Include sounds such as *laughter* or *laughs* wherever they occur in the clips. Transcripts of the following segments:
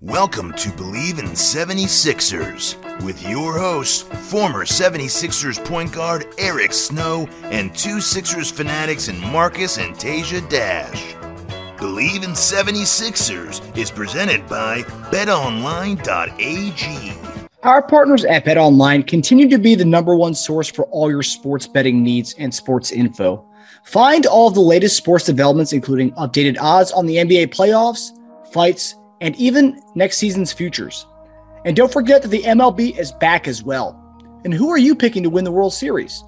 Welcome to Bleav in 76ers with your hosts, former 76ers point guard Eric Snow and two Sixers fanatics in Marcus and Tasia Dash. Bleav in 76ers is presented by betonline.ag. Our partners at BetOnline continue to be the number one source for all your sports betting needs and sports info. Find all of the latest sports developments, including updated odds on the NBA playoffs, fights, and even next season's futures. And don't forget that the MLB is back as well. And who are you picking to win the World Series?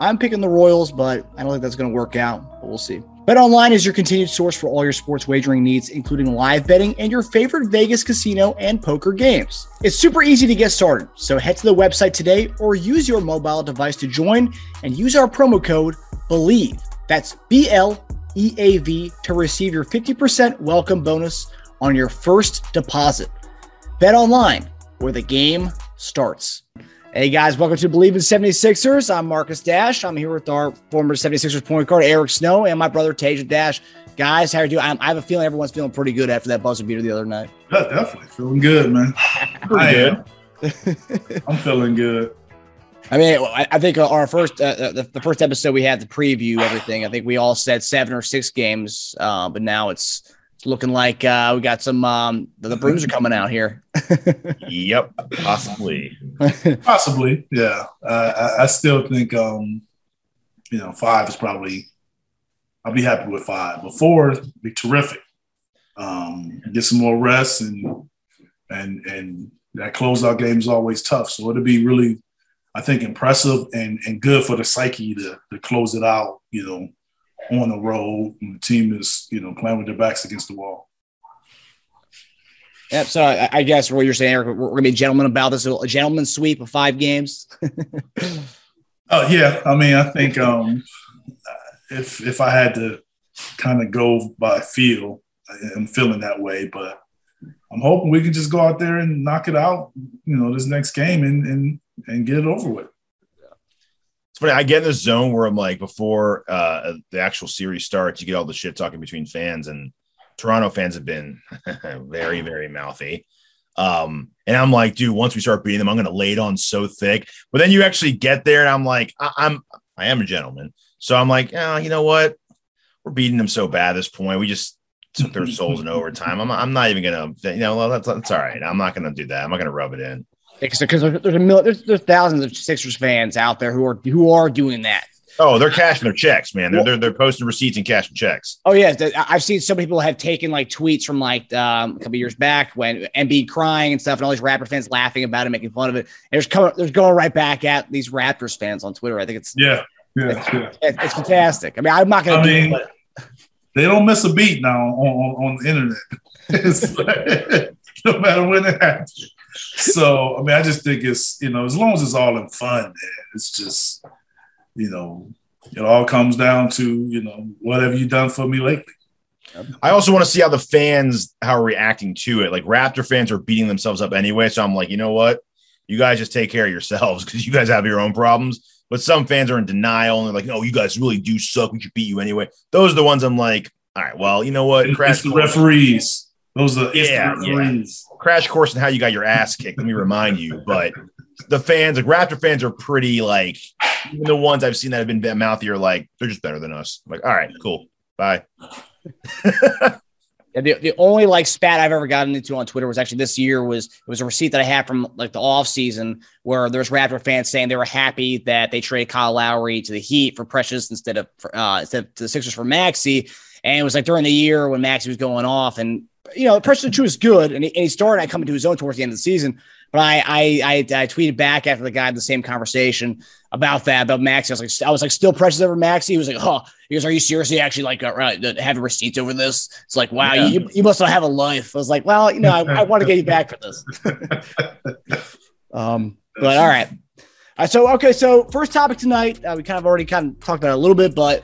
I'm picking the Royals, but I don't think that's going to work out. But we'll see. BetOnline is your continued source for all your sports wagering needs, including live betting and your favorite Vegas casino and poker games. It's super easy to get started, so head to the website today or use your mobile device to join and use our promo code BELIEVE. That's B L E A V to receive your 50% welcome bonus on your first deposit. Bet online, where the game starts. Hey guys, welcome to Bleav in 76ers. I'm Marcus Dash. I'm here with our former 76ers point guard, Eric Snow, and my brother, Tasia Dash. Guys, how are you doing? I have a feeling everyone's feeling pretty good after that buzzer beater the other night. Yeah, definitely. Feeling good, man. *laughs* I am. I'm feeling good. I mean, I think our first, uh, the, the, first episode we had to preview everything. I think we all said seven or six games, uh, but now it's it's looking like uh, we got some um, the, the brooms are coming out here. *laughs* yep, possibly, *laughs* possibly, yeah. Uh, I, I, still think um, you know five is probably. I'll be happy with five, but four would be terrific. Um, get some more rest and and and that closeout game is always tough, so it'll be really, I think, impressive and and good for the psyche to to close it out. You know, on the road and the team is, you know, playing with their backs against the wall. Yep. So I, I guess what you're saying, Eric, we're, we're going to be gentlemen about this, a gentleman's sweep of five games. oh *laughs* yeah. I mean, I think um, if, if I had to kind of go by feel, I'm feeling that way, but I'm hoping we can just go out there and knock it out, you know, this next game and, and, and get it over with it's funny. I get in the zone where I'm like, before uh, the actual series starts, you get all the shit talking between fans, and Toronto fans have been *laughs* very, very mouthy. Um, and I'm like, dude, once we start beating them, I'm going to lay it on so thick. But then you actually get there, and I'm like, I- am I am a gentleman, so I'm like, oh, you know what? We're beating them so bad at this point. We just took their souls in *laughs* overtime. I'm, I'm not even gonna, you know, well, that's, that's all right. I'm not gonna do that. I'm not gonna rub it in because there's there's, a mil- there's there's thousands of Sixers fans out there who are who are doing that. Oh, they're cashing their checks, man. They're, they're, they're posting receipts and cashing checks. Oh yeah, I've seen some people have taken like tweets from like um, a couple years back when and Embiid crying and stuff, and all these Raptor fans laughing about it, making fun of it. And there's coming, there's going right back at these Raptors fans on Twitter. I think it's yeah, yeah, it's, yeah. it's fantastic. I mean, I'm not going to. I mean, it, they don't miss a beat now on on, on the internet. *laughs* like, *laughs* no matter when it happens so I mean, I just think it's you know, as long as it's all in fun, man, it's just you know, it all comes down to you know, what have you done for me lately? I also want to see how the fans how are reacting to it. Like Raptor fans are beating themselves up anyway, so I'm like, you know what? You guys just take care of yourselves because you guys have your own problems. But some fans are in denial and they're like, "No, you guys really do suck. We should beat you anyway." Those are the ones I'm like, "All right, well, you know what? Crash the referees. Those are yeah, yeah. Crash course and how you got your ass kicked. Let me remind you. But the fans, like Raptor fans, are pretty like even the ones I've seen that have been mouthy are like they're just better than us. I'm like, all right, cool, bye. *laughs* Yeah, the, the only like spat I've ever gotten into on Twitter was actually this year was it was a receipt that I had from like the off season where there's Raptor fans saying they were happy that they traded Kyle Lowry to the Heat for Precious instead of uh instead of the Sixers for Maxey. And it was like during the year when Maxey was going off and you know, Precious Achiuwa is good, and he, and he started coming to his own towards the end of the season. But I, I, I, I tweeted back after the guy had the same conversation about that about Maxey. I was like, I was like, still Precious over Maxey. He was like, oh, he goes, are you seriously actually like uh, having receipts over this? It's like, wow, yeah. you, you must not have a life. I was like, well, you know, I, I want to get you back for this. um, but all right. All right. So okay, so first topic tonight, uh, we kind of already kind of talked about a little bit, but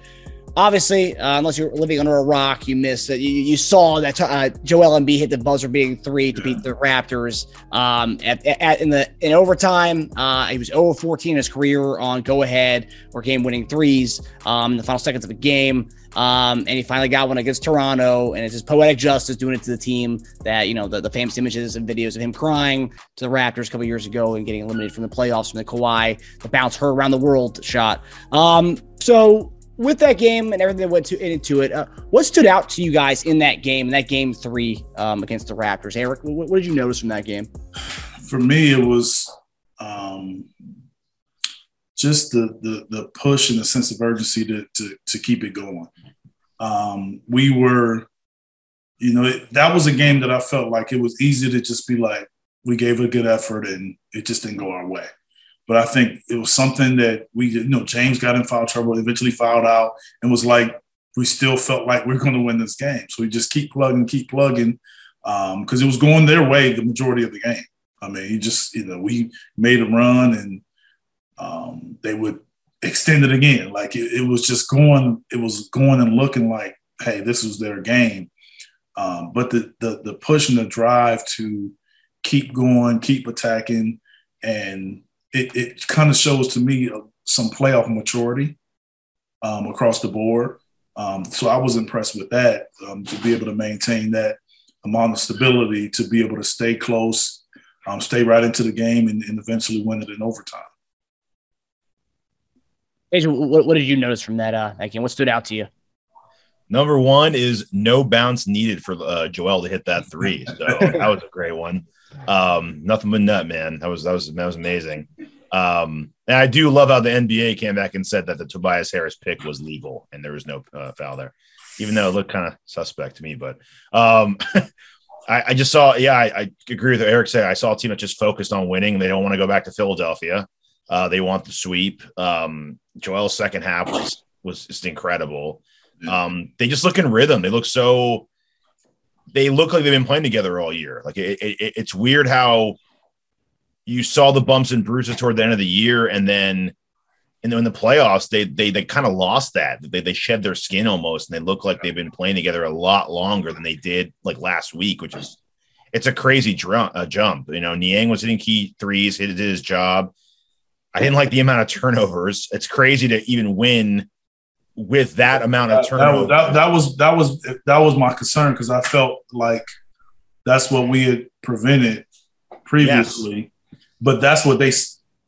obviously, uh, unless you're living under a rock, you missed it. You, you saw that uh, Joel Embiid hit the buzzer beating three to beat the Raptors. Um, at, at, in the in overtime, uh, he was 0 14 in his career on go ahead or game winning threes um, in the final seconds of the game. Um, and he finally got one against Toronto, and it's just poetic justice doing it to the team that, you know, the, the famous images and videos of him crying to the Raptors a couple years ago and getting eliminated from the playoffs from the Kawhi, the bounce her around the world shot. Um, so with that game and everything that went to, into it, uh, what stood out to you guys in that game, in that game three um, against the Raptors? Eric, what, what, did you notice from that game? For me, it was um, just the, the, the push and the sense of urgency to to, to keep it going. Um, we were, you know, it, that was a game that I felt like it was easy to just be like, we gave a good effort and it just didn't go our way. But I think it was something that we, you know, James got in foul trouble, eventually fouled out, and was like, we still felt like we're going to win this game. So we just keep plugging, keep plugging, because um, it was going their way the majority of the game. I mean, he just, you know, we made a run and um, they would extend it again. Like it, it, was just going, it was going and looking like, hey, this was their game. Um, but the, the the push and the drive to keep going, keep attacking, and it, it kind of shows to me uh, some playoff maturity um, across the board. Um, so I was impressed with that um, to be able to maintain that amount of stability, to be able to stay close, um, stay right into the game, and, and, eventually win it in overtime. Adrian, what, what, did you notice from that, uh, that game? What stood out to you? Number one is no bounce needed for uh, Joel to hit that three. So that was a great one. Um, nothing but nut, man. That was that was that was amazing. Um, and I do love how the NBA came back and said that the Tobias Harris pick was legal and there was no uh, foul there, even though it looked kind of suspect to me. But um, *laughs* I, I, just saw, yeah, I, I, agree with Eric said. I saw a team that just focused on winning. They don't want to go back to Philadelphia. Uh, they want the sweep. Um, Joel's second half was was just incredible. Um, they just look in rhythm. They look so they look like they've been playing together all year. Like it, it, it's weird how you saw the bumps and bruises toward the end of the year, and then and then in the playoffs they they they kind of lost that. They they shed their skin almost, and they look like they've been playing together a lot longer than they did like last week, which is it's a crazy drum, jump. You know, Niang was hitting key threes, he did his job. I didn't like the amount of turnovers. It's crazy to even win with that amount of turnover. That, that, that was that was that was my concern because I felt like that's what we had prevented previously, yes. but that's what they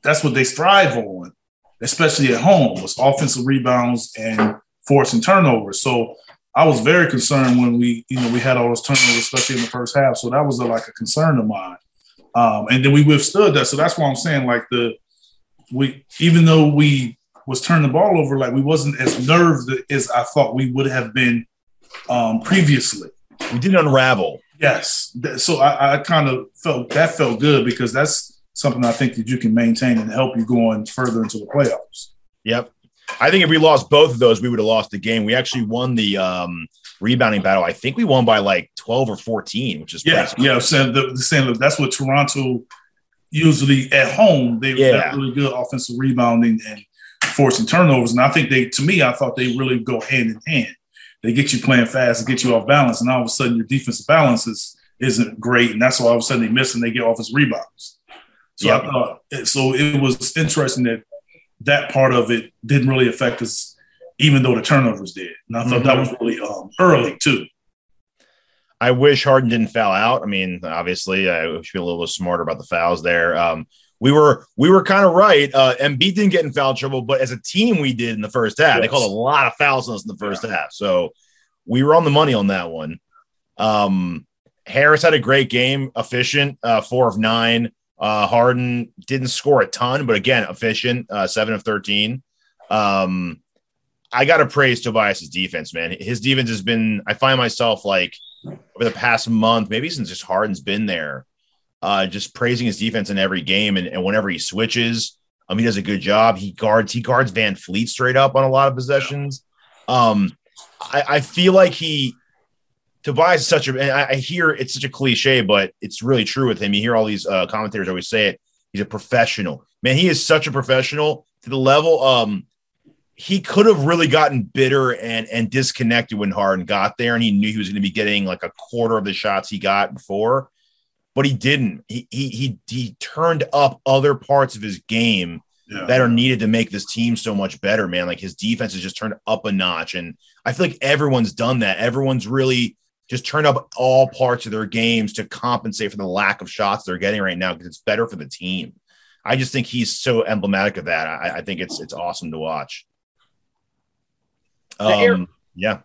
that's what they strive on, especially at home, was offensive rebounds and forcing turnovers. So I was very concerned when we you know we had all those turnovers, especially in the first half. So that was a, like a concern of mine, um, and then we withstood that. So that's why I'm saying like the we even though we was turning the ball over, like we wasn't as nerved as I thought we would have been um, previously. We didn't unravel. Yes. So I, I kind of felt that felt good because that's something I think that you can maintain and help you going further into the playoffs. Yep. I think if we lost both of those, we would have lost the game. We actually won the um, rebounding battle. I think we won by like 12 or 14, which is yeah, yeah. Saying the, the saying that's what Toronto usually at home they yeah. have really good offensive rebounding and forcing turnovers. And I think they, to me, I thought they really go hand in hand. They get you playing fast and get you off balance, and all of a sudden your defensive balance is, isn't great, and that's why all of a sudden they miss and they get offensive rebounds. So. I thought so. It was interesting that that part of it didn't really affect us, even though the turnovers did. And I thought mm-hmm. that was really um, early too. I wish Harden didn't foul out. I mean, obviously, I should be a little bit smarter about the fouls there. Um, we were we were kind of right. Uh, Embiid didn't get in foul trouble, but as a team, we did in the first half. Yes. They called a lot of fouls on us in the first yeah. half, so we were on the money on that one. Um, Harris had a great game, efficient, uh, four of nine. Uh, Harden didn't score a ton, but again, efficient, uh, seven of thirteen. Um, I got to praise Tobias's defense, man. His defense has been. I find myself like over the past month, maybe since just Harden's been there, uh, just praising his defense in every game. And, and whenever he switches, um, he does a good job. He guards, he guards VanVleet straight up on a lot of possessions. Um, I, I feel like he Tobias is such a, I hear it's such a cliche, but it's really true with him. You hear all these uh, commentators always say it. He's a professional. Man, he is such a professional to the level. Um, he could have really gotten bitter and and disconnected when Harden got there, and he knew he was going to be getting like a quarter of the shots he got before, but he didn't. He he he, he turned up other parts of his game yeah. that are needed to make this team so much better. Man, like his defense has just turned up a notch, and I feel like everyone's done that. Everyone's really just turned up all parts of their games to compensate for the lack of shots they're getting right now because it's better for the team. I just think he's so emblematic of that. I, I think it's it's awesome to watch. Um, yeah.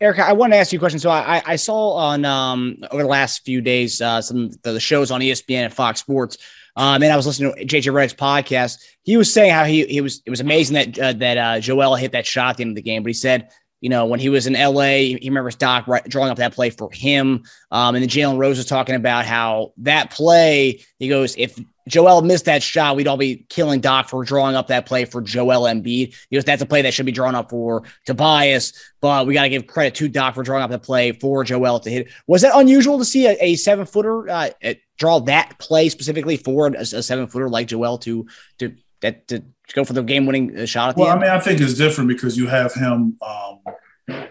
Erica, I want to ask you a question. So I, I saw on um, over the last few days uh, some the shows on ESPN and Fox Sports, um, and I was listening to JJ Redick's podcast. He was saying how he he was it was amazing that uh, that uh, Joel hit that shot at the end of the game, but he said you know, when he was in LA, he remembers Doc right, drawing up that play for him. Um, and then Jalen Rose was talking about how that play, he goes, if Joel missed that shot, we'd all be killing Doc for drawing up that play for Joel Embiid. He goes, that's a play that should be drawn up for Tobias, but we got to give credit to Doc for drawing up the play for Joel to hit. Was that unusual to see a, a seven footer uh, draw that play specifically for a, a seven footer like Joel to to that to go for the game winning uh, shot? well, I mean, I think it's different because you have him, um,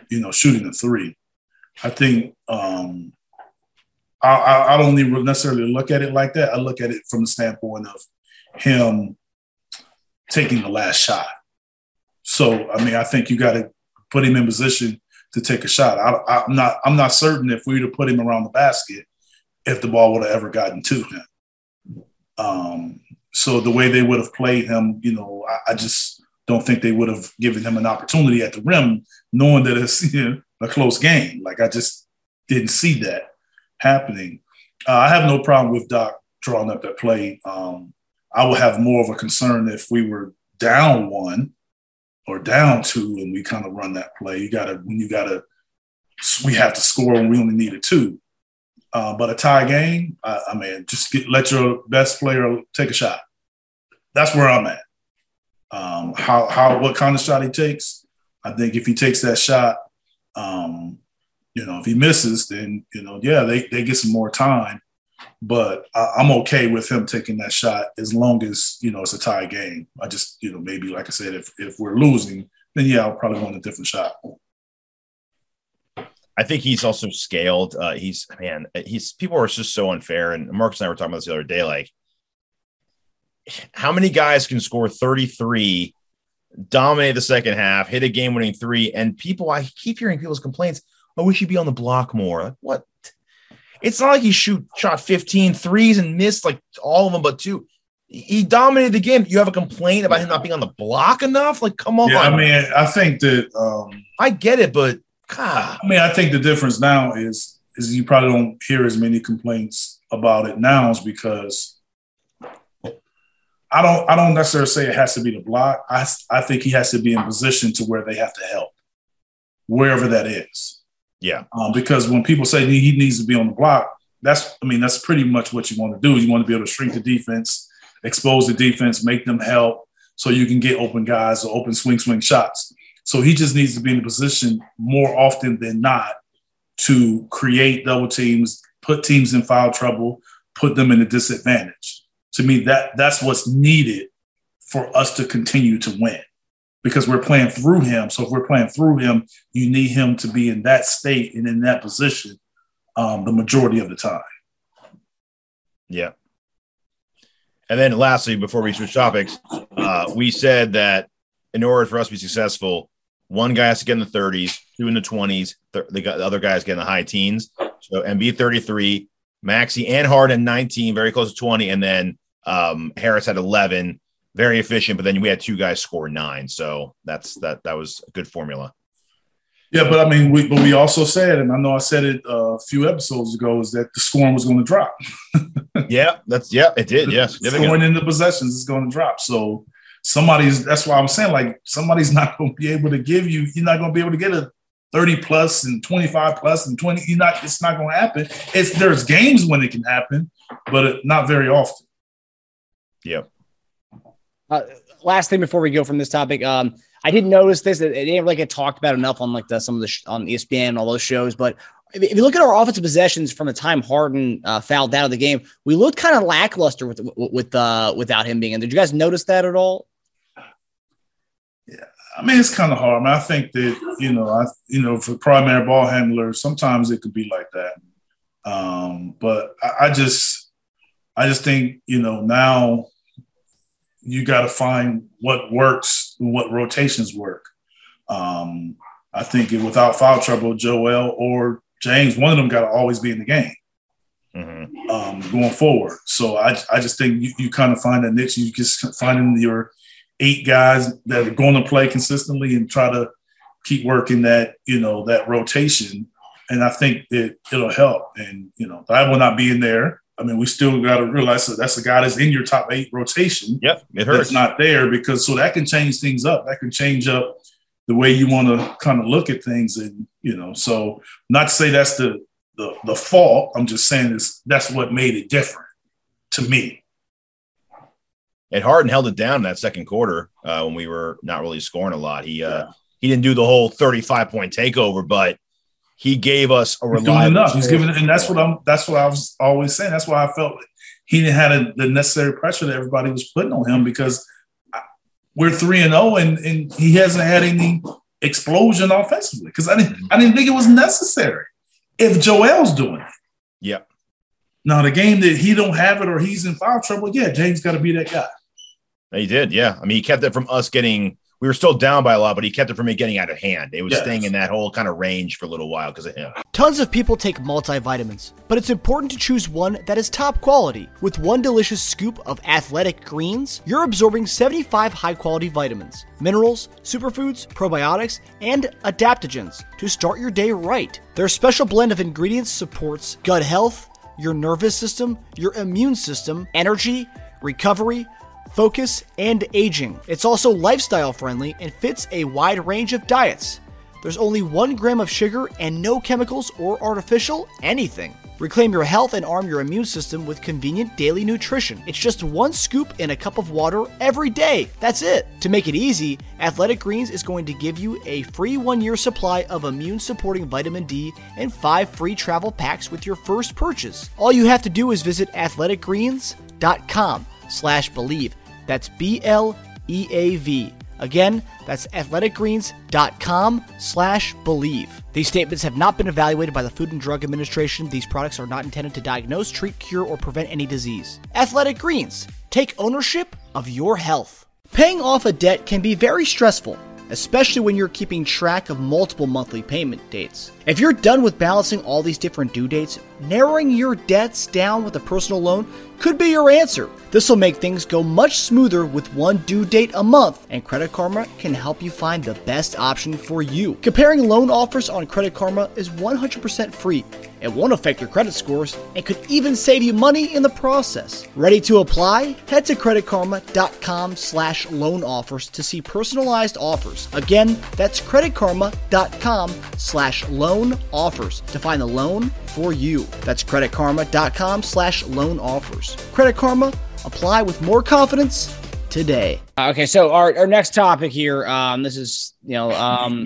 you know, shooting the three. I think um, I, I, don't even necessarily look at it like that. I look at it from the standpoint of him taking the last shot. So, I mean, I think you got to put him in position to take a shot. I, am not. I'm not certain if we were to put him around the basket, if the ball would have ever gotten to him. Um, so the way they would have played him, you know, I, I, just don't think they would have given him an opportunity at the rim, knowing that it's *laughs* you know, a close game. Like I just didn't see that happening. Uh, I have no problem with Doc drawing up that play. Um, I would have more of a concern if we were down one or down two and we kind of run that play. You got to when you got to we have to score when we only needed two. Uh, but a tie game, I, I mean, just get, let your best player take a shot. That's where I'm at. Um, how how what kind of shot he takes, I think if he takes that shot, um, you know, if he misses, then you know, yeah, they they get some more time. But I, I'm okay with him taking that shot as long as you know it's a tie game. I just you know maybe like I said, if if we're losing, then yeah, I'll probably want a different shot. I think he's also scaled. Uh, he's man, he's people are just so unfair. And Marcus and I were talking about this the other day. Like, how many guys can score 33, dominate the second half, hit a game winning three, and people I keep hearing people's complaints, oh, we should be on the block more. Like, what? It's not like he shoot shot 15 threes and missed like all of them but two. He dominated the game. You have a complaint about him not being on the block enough? Like, come on. Yeah, I mean, I think that um I get it, but God. I mean, I think the difference now is is you probably don't hear as many complaints about it now is because I don't I don't necessarily say it has to be the block. I I think he has to be in position to where they have to help, wherever that is. Yeah. Um, because when people say he needs to be on the block, that's I mean that's pretty much what you want to do. You want to be able to shrink the defense, expose the defense, make them help, so you can get open guys or open swing swing shots. So he just needs to be in a position more often than not to create double teams, put teams in foul trouble, put them in a disadvantage. To me, that that's what's needed for us to continue to win because we're playing through him. So if we're playing through him, you need him to be in that state and in that position um, the majority of the time. Yeah. And then lastly, before we switch topics, uh, we said that in order for us to be successful, one guy has to get in the 30s, two in the 20s, th- the, the other guys get in the high teens. So Embiid 33, Maxey and Harden 19, very close to 20, and then um, Harris had 11, very efficient. But then we had two guys score nine, so that's that that was a good formula. Yeah, but I mean, we but we also said, and I know I said it uh, a few episodes ago, is that the scoring was going to drop. *laughs* yeah, that's yeah, it did. Yes, scoring in the possessions is going to drop. So somebody's that's why I'm saying like somebody's not going to be able to give you. You're not going to be able to get a 30 plus and 25 plus and 20. You're not. It's not going to happen. It's there's games when it can happen, but not very often. Yep. Uh, last thing before we go from this topic, um, I didn't notice this. It, it didn't really get talked about enough on like the, some of the sh- on ESPN and all those shows. But if, if you look at our offensive possessions from the time Harden uh, fouled out of the game, we looked kind of lackluster with with uh, without him being in. Did you guys notice that at all? Yeah, I mean it's kind of hard. I, mean, I think that you know, I you know, for primary ball handlers, sometimes it could be like that. Um, but I, I just, I just think you know now you got to find what works what rotations work. Um, I think without foul trouble, Joel or James, one of them got to always be in the game mm-hmm. um, going forward. So I, I just think you, you kind of find a niche. You just find in your eight guys that are going to play consistently and try to keep working that, you know, that rotation. And I think that it'll help. And, you know, I will not be in there I mean, we still got to realize that that's a guy that's in your top eight rotation. Yep, it hurts. That's not there because so that can change things up. That can change up the way you want to kind of look at things, and you know. So, not to say that's the the the fault. I'm just saying is that's what made it different to me. And Harden held it down in that second quarter uh, when we were not really scoring a lot. He uh, yeah. he didn't do the whole 35 point takeover, but he gave us a reliable. He's enough. He's giving, and that's what I'm. That's what I was always saying. That's why I felt he didn't have the necessary pressure that everybody was putting on him because we're three and zero, oh and and he hasn't had any explosion offensively because I didn't I didn't think it was necessary. If Joel's doing it, yeah. Now the game that he don't have it or he's in foul trouble, yeah, James got to be that guy. He did, yeah. I mean, he kept it from us getting we were still down by a lot, but he kept it from me getting out of hand. It was yes. staying in that whole kind of range for a little while because of him. Tons of people take multivitamins, but it's important to choose one that is top quality. With one delicious scoop of athletic greens, you're absorbing 75 high quality vitamins, minerals, superfoods, probiotics, and adaptogens to start your day right. Their special blend of ingredients supports gut health, your nervous system, your immune system, energy, recovery, focus, and aging. It's also lifestyle friendly and fits a wide range of diets. There's only one gram of sugar and no chemicals or artificial anything. Reclaim your health and arm your immune system with convenient daily nutrition. It's just one scoop in a cup of water every day. That's it. To make it easy, Athletic Greens is going to give you a free one year supply of immune supporting vitamin D and five free travel packs with your first purchase. All you have to do is visit athleticgreens.com slash believe. That's B L E A V. Again, that's athleticgreens.com slash believe. These statements have not been evaluated by the Food and Drug Administration. These products are not intended to diagnose, treat, cure, or prevent any disease. Athletic Greens. Take ownership of your health. Paying off a debt can be very stressful, especially when you're keeping track of multiple monthly payment dates. If you're done with balancing all these different due dates, narrowing your debts down with a personal loan could be your answer. This will make things go much smoother with one due date a month, and Credit Karma can help you find the best option for you. Comparing loan offers on Credit Karma is 100% free. It won't affect your credit scores and could even save you money in the process. Ready to apply? Head to creditkarma.com slash loan offers to see personalized offers. Again, that's creditkarma.com slash loan offers to find the loan for you. That's creditkarma.com slash loan offers. Credit Karma, apply with more confidence today. Okay, so our, our next topic here, um, this is, you know, um,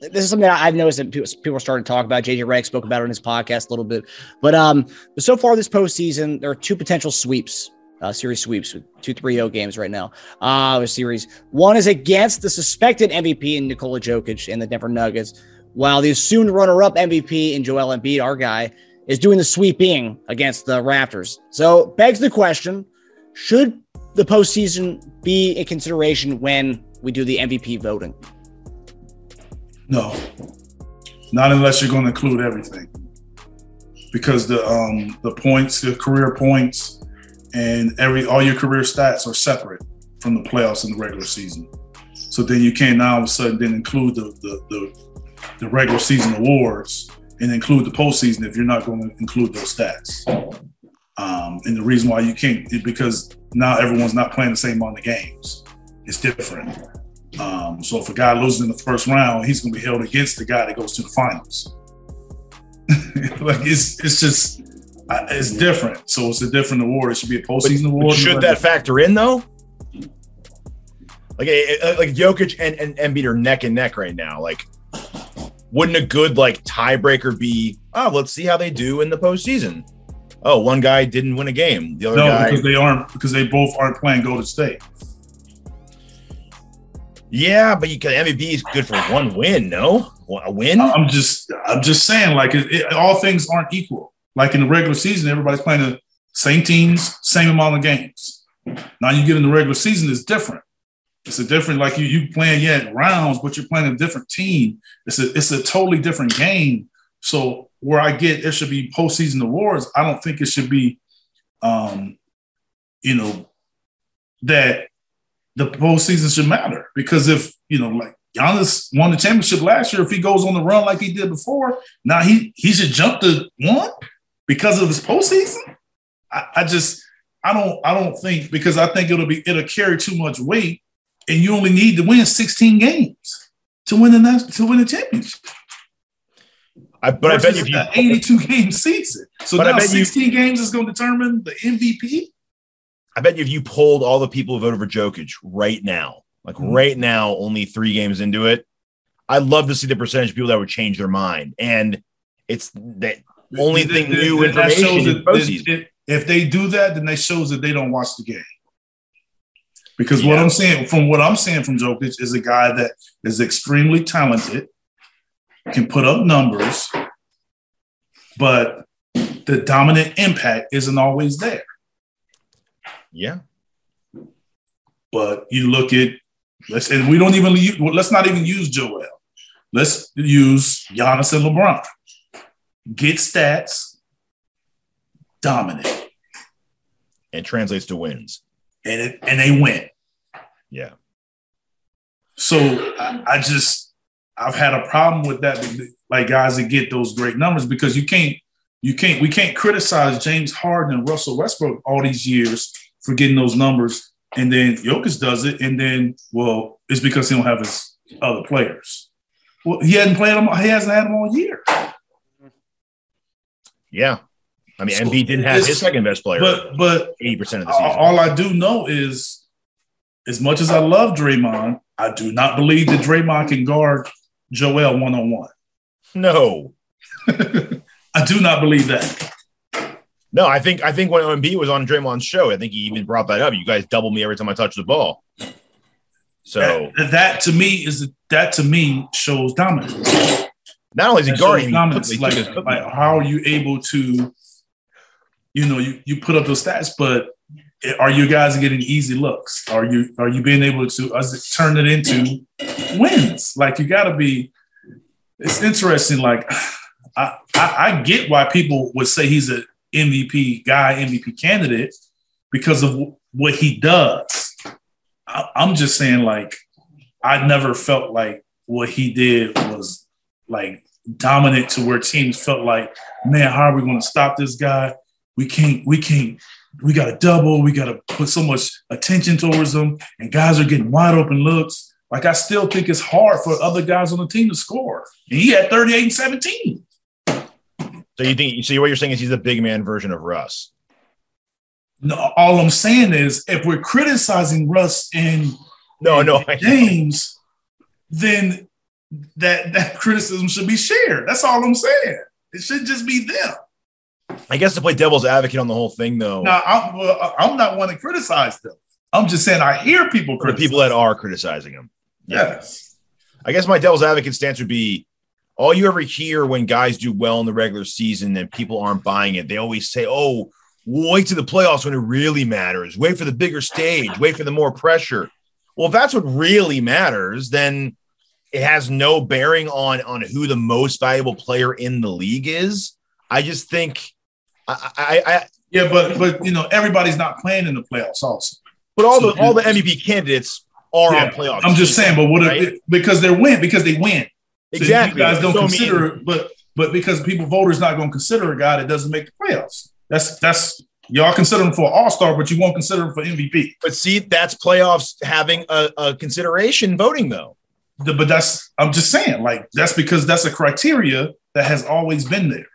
this is something I've noticed that people, people are starting to talk about. JJ Redick spoke about it in his podcast a little bit, but um, so far this postseason, there are two potential sweeps, uh, series sweeps with two 3-0 games right now. Uh, series one is against the suspected MVP in Nikola Jokic and the Denver Nuggets while the assumed runner-up MVP in Joel Embiid, our guy, is doing the sweeping against the Raptors. So begs the question: Should the postseason be a consideration when we do the MVP voting? No, not unless you're going to include everything, because the um the points, the career points, and every all your career stats are separate from the playoffs and the regular season. So then you can't now all of a sudden then include the the, the, the regular season awards and include the postseason if you're not going to include those stats. Um, and the reason why you can't is because now everyone's not playing the same amount of games. It's different. Um, so if a guy loses in the first round, he's going to be held against the guy that goes to the finals. *laughs* like it's it's just it's different. So it's a different award. It should be a postseason But award. should that factor in though? Like, eh, eh, like Jokic and, and Embiid are neck and neck right now. Like, wouldn't a good like tiebreaker be? Oh, let's see how they do in the postseason. Oh, one guy didn't win a game. The other No, guy, because they aren't because they both aren't playing Golden State. yeah, but you can MVP is good for one win. No, a win. I'm just I'm just saying like it, it, all things aren't equal. Like in the regular season, everybody's playing the same teams, same amount of games. Now you get in the regular season, it's different. It's a different like you you playing yet rounds, but you're playing a different team. It's a it's a totally different game. So where I get it should be postseason awards, I don't think it should be, um, you know, that the postseason should matter because if you know like Giannis won the championship last year, if he goes on the run like he did before, now he he should jump to one because of his postseason. I, I just I don't I don't think because I think it'll be it'll carry too much weight, and you only need to win 16 games to win the to win the championship. I, but I bet if you an 82 game season. So now bet you- 16 games is going to determine the MVP. I bet if you polled all the people who voted for Jokic right now, like Mhm. right now, only three games into it, I'd love to see the percentage of people that would change their mind. And it's that only thing Th- th- new th- that information that- postseason. that- If they do that, then that shows that they don't watch the game. Because what I'm saying, from what I'm saying from Jokic, is a guy that is extremely talented, can put up numbers, but the dominant impact isn't always there. yeah. But you look at let's and we don't even use, let's not even use Joel. Let's use Giannis and LeBron. Get stats, dominant, And translates to wins. And it, and they win. Yeah. So I, I just I've had a problem with that, like guys that get those great numbers because you can't you can't we can't criticize James Harden and Russell Westbrook all these years for getting those numbers, and then Jokic does it, and then well, it's because he don't have his other players. Well, he hasn't played them. He hasn't had them all year. Yeah. I mean, So Embiid didn't have his second best player But but 80% of the season. all I do know is, as much as I love Draymond, I do not believe that Draymond can guard Joel one on one. no. *laughs* I do not believe that. No, I think I think when Embiid was on Draymond's show, I think he even brought that up. You guys double me every time I touch the ball. So that, that to me is that to me shows dominance. not only is he guarding, dominance. Like, took his cookie. like, how are you able to, you know, you, you put up those stats, but are you guys getting easy looks? Are you are you being able to uh, turn it into wins? Like you got to be. It's interesting. Like *sighs* I, I I get why people would say he's a MVP guy, MVP candidate because of what he does. I, I'm just saying, like, I never felt like what he did was like dominant to where teams felt like, man, how are we going to stop this guy? We can't, we can't, we got to double, we got to put so much attention towards them, and guys are getting wide open looks. Like, I still think it's hard for other guys on the team to score. And he had 38 and 17. So you think so what you're saying is he's a big man version of Russ. No, all I'm saying is if we're criticizing Russ and No, no, I- James, then that that criticism should be shared. That's all I'm saying. It should just be them. I guess to play devil's advocate on the whole thing, though, Now, I'm, well, I'm not one to criticize them. I'm just saying I hear people for the people that are criticizing him. yes, I guess my devil's advocate stance would be all you ever hear when guys do well in the regular season and people aren't buying it, they always say, Oh, wait to the playoffs when it really matters. Wait for the bigger stage. Wait for the more pressure. Well, if that's what really matters, then it has no bearing on on who the most valuable player in the league is. I just think, I, I, I yeah, but but you know everybody's not playing in the playoffs also. But all so, the all the MVP candidates are yeah, on playoffs. I'm just saying, but what right? because they're win because they win. So exactly. You guys don't so consider, mean. but but because people voters not going to consider a guy that doesn't make the playoffs. That's that's y'all consider him for All Star, but you won't consider him for MVP. But see, that's playoffs having a, a consideration voting though. The, but that's I'm just saying, like that's because that's a criteria that has always been there.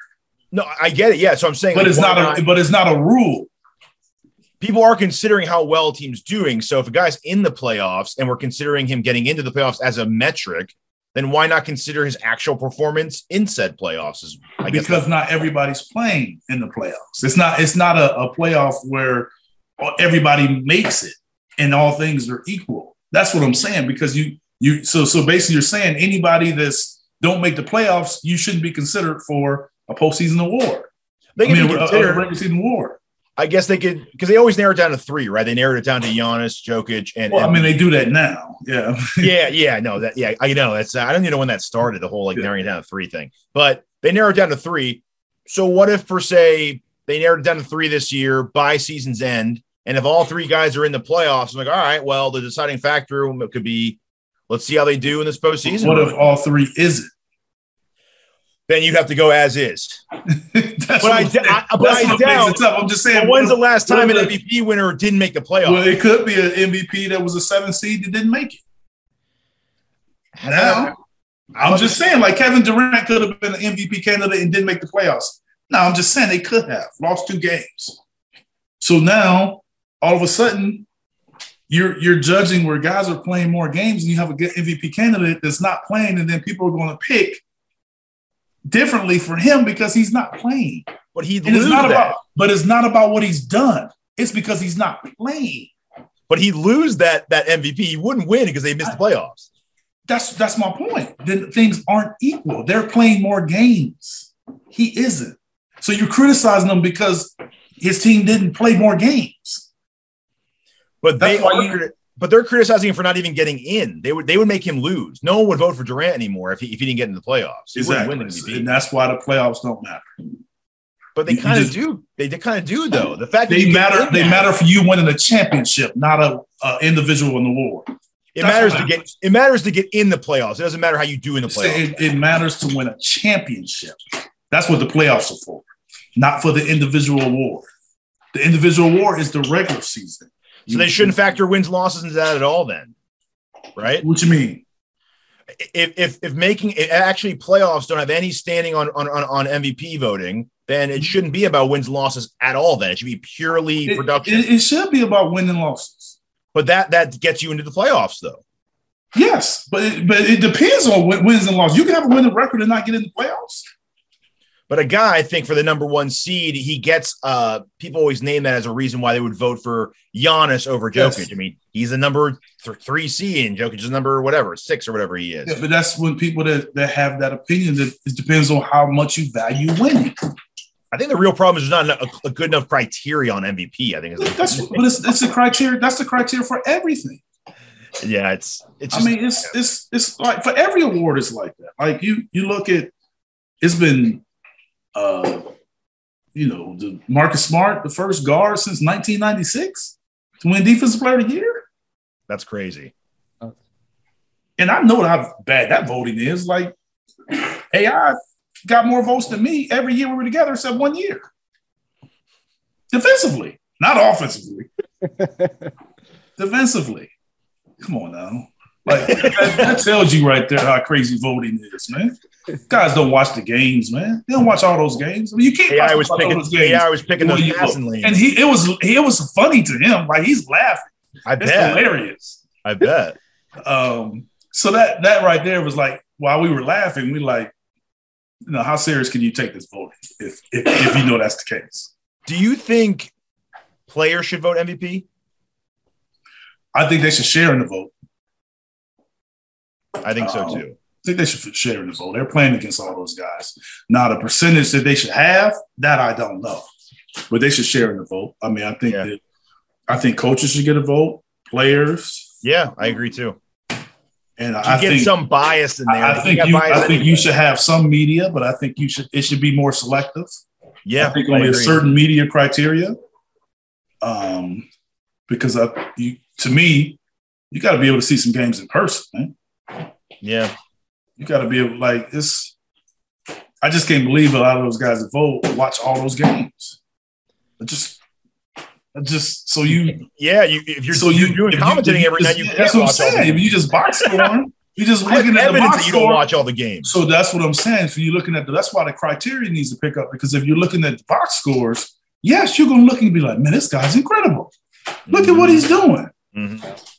No, I get it. Yeah, so I'm saying, but like, it's not, not a but it's not a rule people are considering how well a team's doing. So if a guy's in the playoffs and we're considering him getting into the playoffs as a metric, then why not consider his actual performance in said playoffs? Is, I because not everybody's playing in the playoffs. It's not. It's not a, a playoff where everybody makes it and all things are equal. That's what I'm saying. Because you you so so basically you're saying anybody that's don't make the playoffs, you shouldn't be considered for a postseason award. They can I mean, be considered a, a regular season award. I guess they could because they always narrow it down to three, right? They narrowed it down to Giannis, Jokic, and. Well, I mean, they do that now. Yeah. *laughs* yeah, yeah, no, that yeah, I know that's I don't even know when that started. The whole like yeah. narrowing down to three thing, but they narrowed it down to three. So what if, per se, they narrowed it down to three this year by season's end, and if all three guys are in the playoffs, I'm like, all right, well, the deciding factor could be, let's see how they do in this postseason. What if all three isn't? Then you have to go as is. *laughs* but I, I, but I doubt. I'm just saying. when's the last time an MVP winner didn't make the playoffs? Well, it could be an MVP that was a seven seed that didn't make it. Now, I'm just saying, like Kevin Durant could have been an MVP candidate and didn't make the playoffs. No, I'm just saying they could have lost two games. So now, all of a sudden, you're you're judging where guys are playing more games, and you have a good MVP candidate that's not playing, and then people are going to pick differently for him because he's not playing. But he lose it's not that. about but it's not about what he's done. It's because he's not playing. But he lose that that MVP. He wouldn't win because they missed the playoffs. That's that's my point. Then things aren't equal. They're playing more games. He isn't. So you're criticizing them because his team didn't play more games. But that's they are but they're criticizing him for not even getting in. They would they would make him lose. No one would vote for Durant anymore if he, if he didn't get into the playoffs. He exactly. And that's why the playoffs don't matter. But they kind of do. They, they kind of do though. The fact they matter. They matter for you winning a championship, not a, a individual in the war. It that's matters to get. It matters to get in the playoffs. It doesn't matter how you do in the playoffs. It, it matters to win a championship. That's what the playoffs are for, not for the individual award. The individual award is the regular season. So they shouldn't factor wins losses into that at all. Then, right? What you mean? If if if making it actually playoffs don't have any standing on on on MVP voting, then it shouldn't be about wins losses at all. Then it should be purely it, production. It, it should be about winning losses. But that that gets you into the playoffs, though. Yes, but it, but it depends on wins and losses. You can have a winning record and not get in the playoffs. But a guy, I think, for the number one seed, he gets uh people always name that as a reason why they would vote for Giannis over Jokic. Yes. I mean, he's the number th- three seed and Jokic is number whatever, six or whatever he is. Yeah, but that's when people that, that have that opinion that it depends on how much you value winning. I think the real problem is there's not a, a good enough criteria on MVP. I think that's but it's, it's a criteria. That's the criteria for everything. Yeah, it's it's. Just, I mean, it's it's it's like for every award, it's like that. Like you you look at, it's been uh, you know, the Marcus Smart, the first guard since 1996 to win Defensive Player of the Year. That's crazy. And I know how bad that voting is. Like, *sighs* AI got more votes than me every year we were together, except one year. Defensively, not offensively. *laughs* Defensively. Come on now. Like that, that, tells you right there how crazy voting is, man. Guys don't watch the games, man. They don't watch all those games. I mean, you can't. AI was picking. Games. AI was picking those passing lanes, and he it was it was funny to him. Like he's laughing. I bet. it's bet. hilarious. I bet. *laughs* um. So that that right there was like while we were laughing, we like, you know, how serious can you take this voting if if, if you know that's the case? Do you think players should vote MVP? I think they should share in the vote. I think so too. I think they should share in the vote. They're playing against all those guys. Now, the percentage that they should have, that I don't know. but they should share in the vote. I mean, I think Yeah. that I think coaches should get a vote, players, Yeah, I agree too. and You I get think some bias in there. I, I think you I think anyway. you should have some media, but I think you should it should be more selective. Yeah, I think I only a certain media criteria. Um, because I, you, to me, you got to be able to see some games in person, man. Yeah, You got to be able, like, it's. I just can't believe a lot of those guys that vote watch all those games. I just, I just so you, yeah. You if you're so you're you doing commentating you every just- night, you That's what I'm watch all saying. If you just box score, you're just *laughs* looking at the box that you don't watch all the games. So that's what I'm saying. So you're looking at the, that's why the criteria needs to pick up because if you're looking at the box scores, yes, you're gonna look and be like, man, this guy's incredible. Look at what he's doing. Mhm.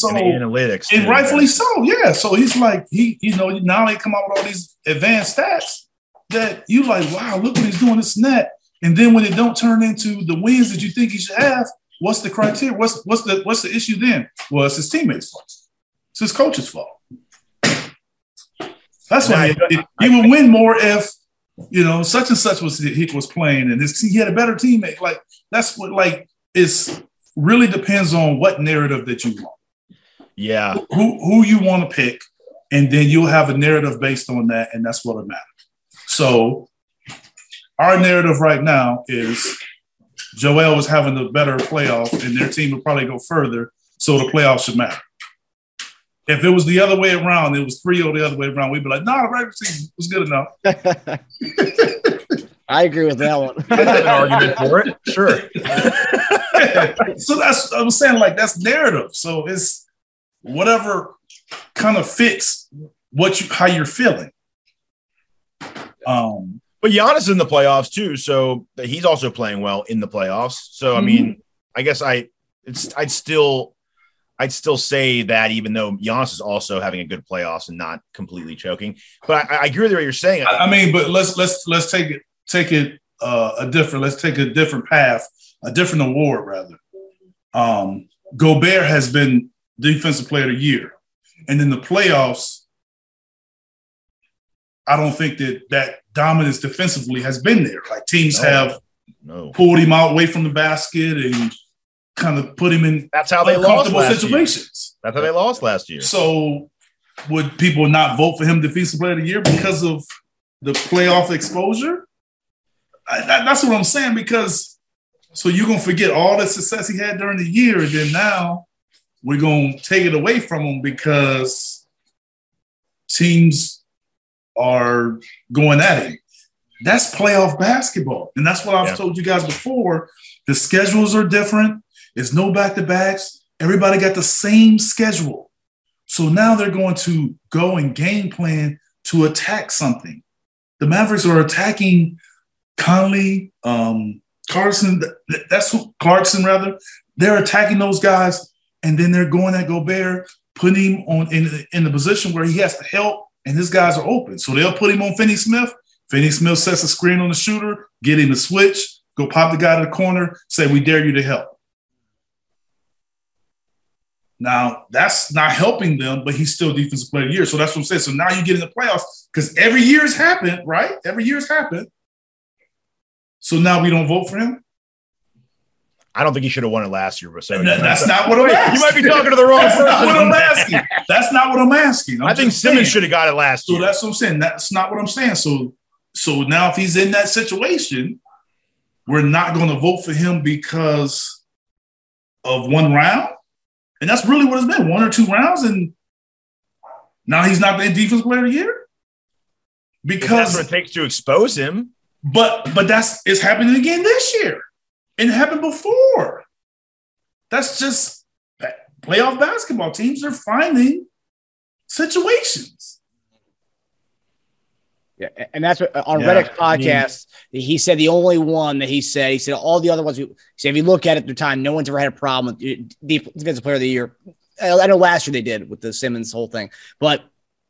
So And analytics, and too. rightfully so, yeah. So he's like, he, you know, now they come out with all these advanced stats that you like, wow, look what he's doing, this and that. And then when it don't turn into the wins that you think he should have, what's the criteria? What's what's the what's the issue then? Well, it's his teammates' fault. It's his coach's fault. That's why he, he, he would win more if you know such and such was he was playing and his, he had a better teammate. Like that's what like it's really depends on what narrative that you want Yeah, who who you want to pick, and then you'll have a narrative based on that, and that's what it matters. So our narrative right now is Joel was having a better playoff, and their team would probably go further, so the playoffs should matter. If it was the other way around, it was three or the other way around, we'd be like, nah, the regular season was good enough. *laughs* I agree with that one. I have an argument for it. Sure. *laughs* so that's I was saying like that's narrative. So it's whatever kind of fits what you how you're feeling. Um But Giannis is in the playoffs too, so he's also playing well in the playoffs. So I mean, I guess I it's I'd still I'd still say that even though Giannis is also having a good playoffs and not completely choking. But I, I agree with what you're saying. I I mean, but let's let's let's take it take it uh, a different let's take a different path, a different award rather. Um Gobert has been defensive player of the year. And in the playoffs, I don't think that that dominance defensively has been there. Like teams No. have No, pulled him out away from the basket and kind of put him in that's how they lost uncomfortable last year. situations. That's how they lost last year. So would people not vote for him defensive player of the year because of the playoff exposure? I, that- that's what I'm saying because so you're gonna forget all the success he had during the year, and then now we're gonna take it away from them because teams are going at it. That's playoff basketball, and that's what I've Yeah. told you guys before. The schedules are different. It's no back to backs. Everybody got the same schedule. So now they're going to go and game plan to attack something. The Mavericks are attacking Conley, um, Carson. That's who Clarkson rather. They're attacking those guys, and then they're going at Gobert, putting him on in, in the position where he has to help, and his guys are open. So they'll put him on Finney Smith. Finney Smith sets a screen on the shooter, get him to switch, go pop the guy to the corner, say, "We dare you to help." Now that's not helping them, but he's still defensive player of the year. So that's what I'm saying. So now you get in the playoffs because every year's happened, right? Every year's happened. So now we don't vote for him. I don't think he should have won it last year. But so that- that's not what I'm asking. you might be talking to the wrong That's not what I'm person. asking. That's not what I'm asking. I'm I think Simmons saying. should have got it last So year. that's what I'm saying. That's not what I'm saying. So so now if he's in that situation, we're not going to vote for him because of one round. And that's really what it's been. One or two rounds, and now he's not the defense player of the year. Because what it takes to expose him. but but that's it's happening again this year. And it happened before. That's just playoff basketball. Teams are finding situations. Yeah, and that's what on Yeah, Reddick's I mean- podcast. he said the only one that he said he said all the other ones. He said if you look at it through time, no one's ever had a problem with uh, def- defensive player of the year. I I know last year they did with the Simmons whole thing, but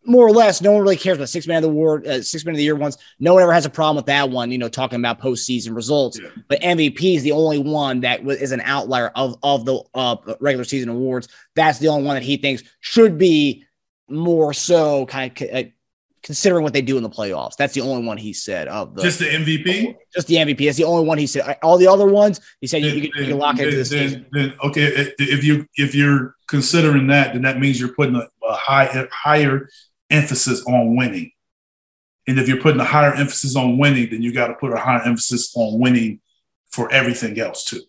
more or less, no one really cares about six man of the award, uh, six man of the year ones. No one ever has a problem with that one. You know, talking about postseason results, Yeah. but MVP is the only one that wa- is an outlier of of the uh, regular season awards. That's the only one that he thinks should be more so kind of. Uh, considering what they do in the playoffs. That's the only one he said of the just the MVP. Just the MVP. That's the only one he said. All the other ones, he said Then- you, can, you then- can lock into this then- then, okay, if- if you if you're considering that, then that means you're putting a, a high higher emphasis on winning. And if you're putting a higher emphasis on winning, then you got to put a higher emphasis on winning for everything else too.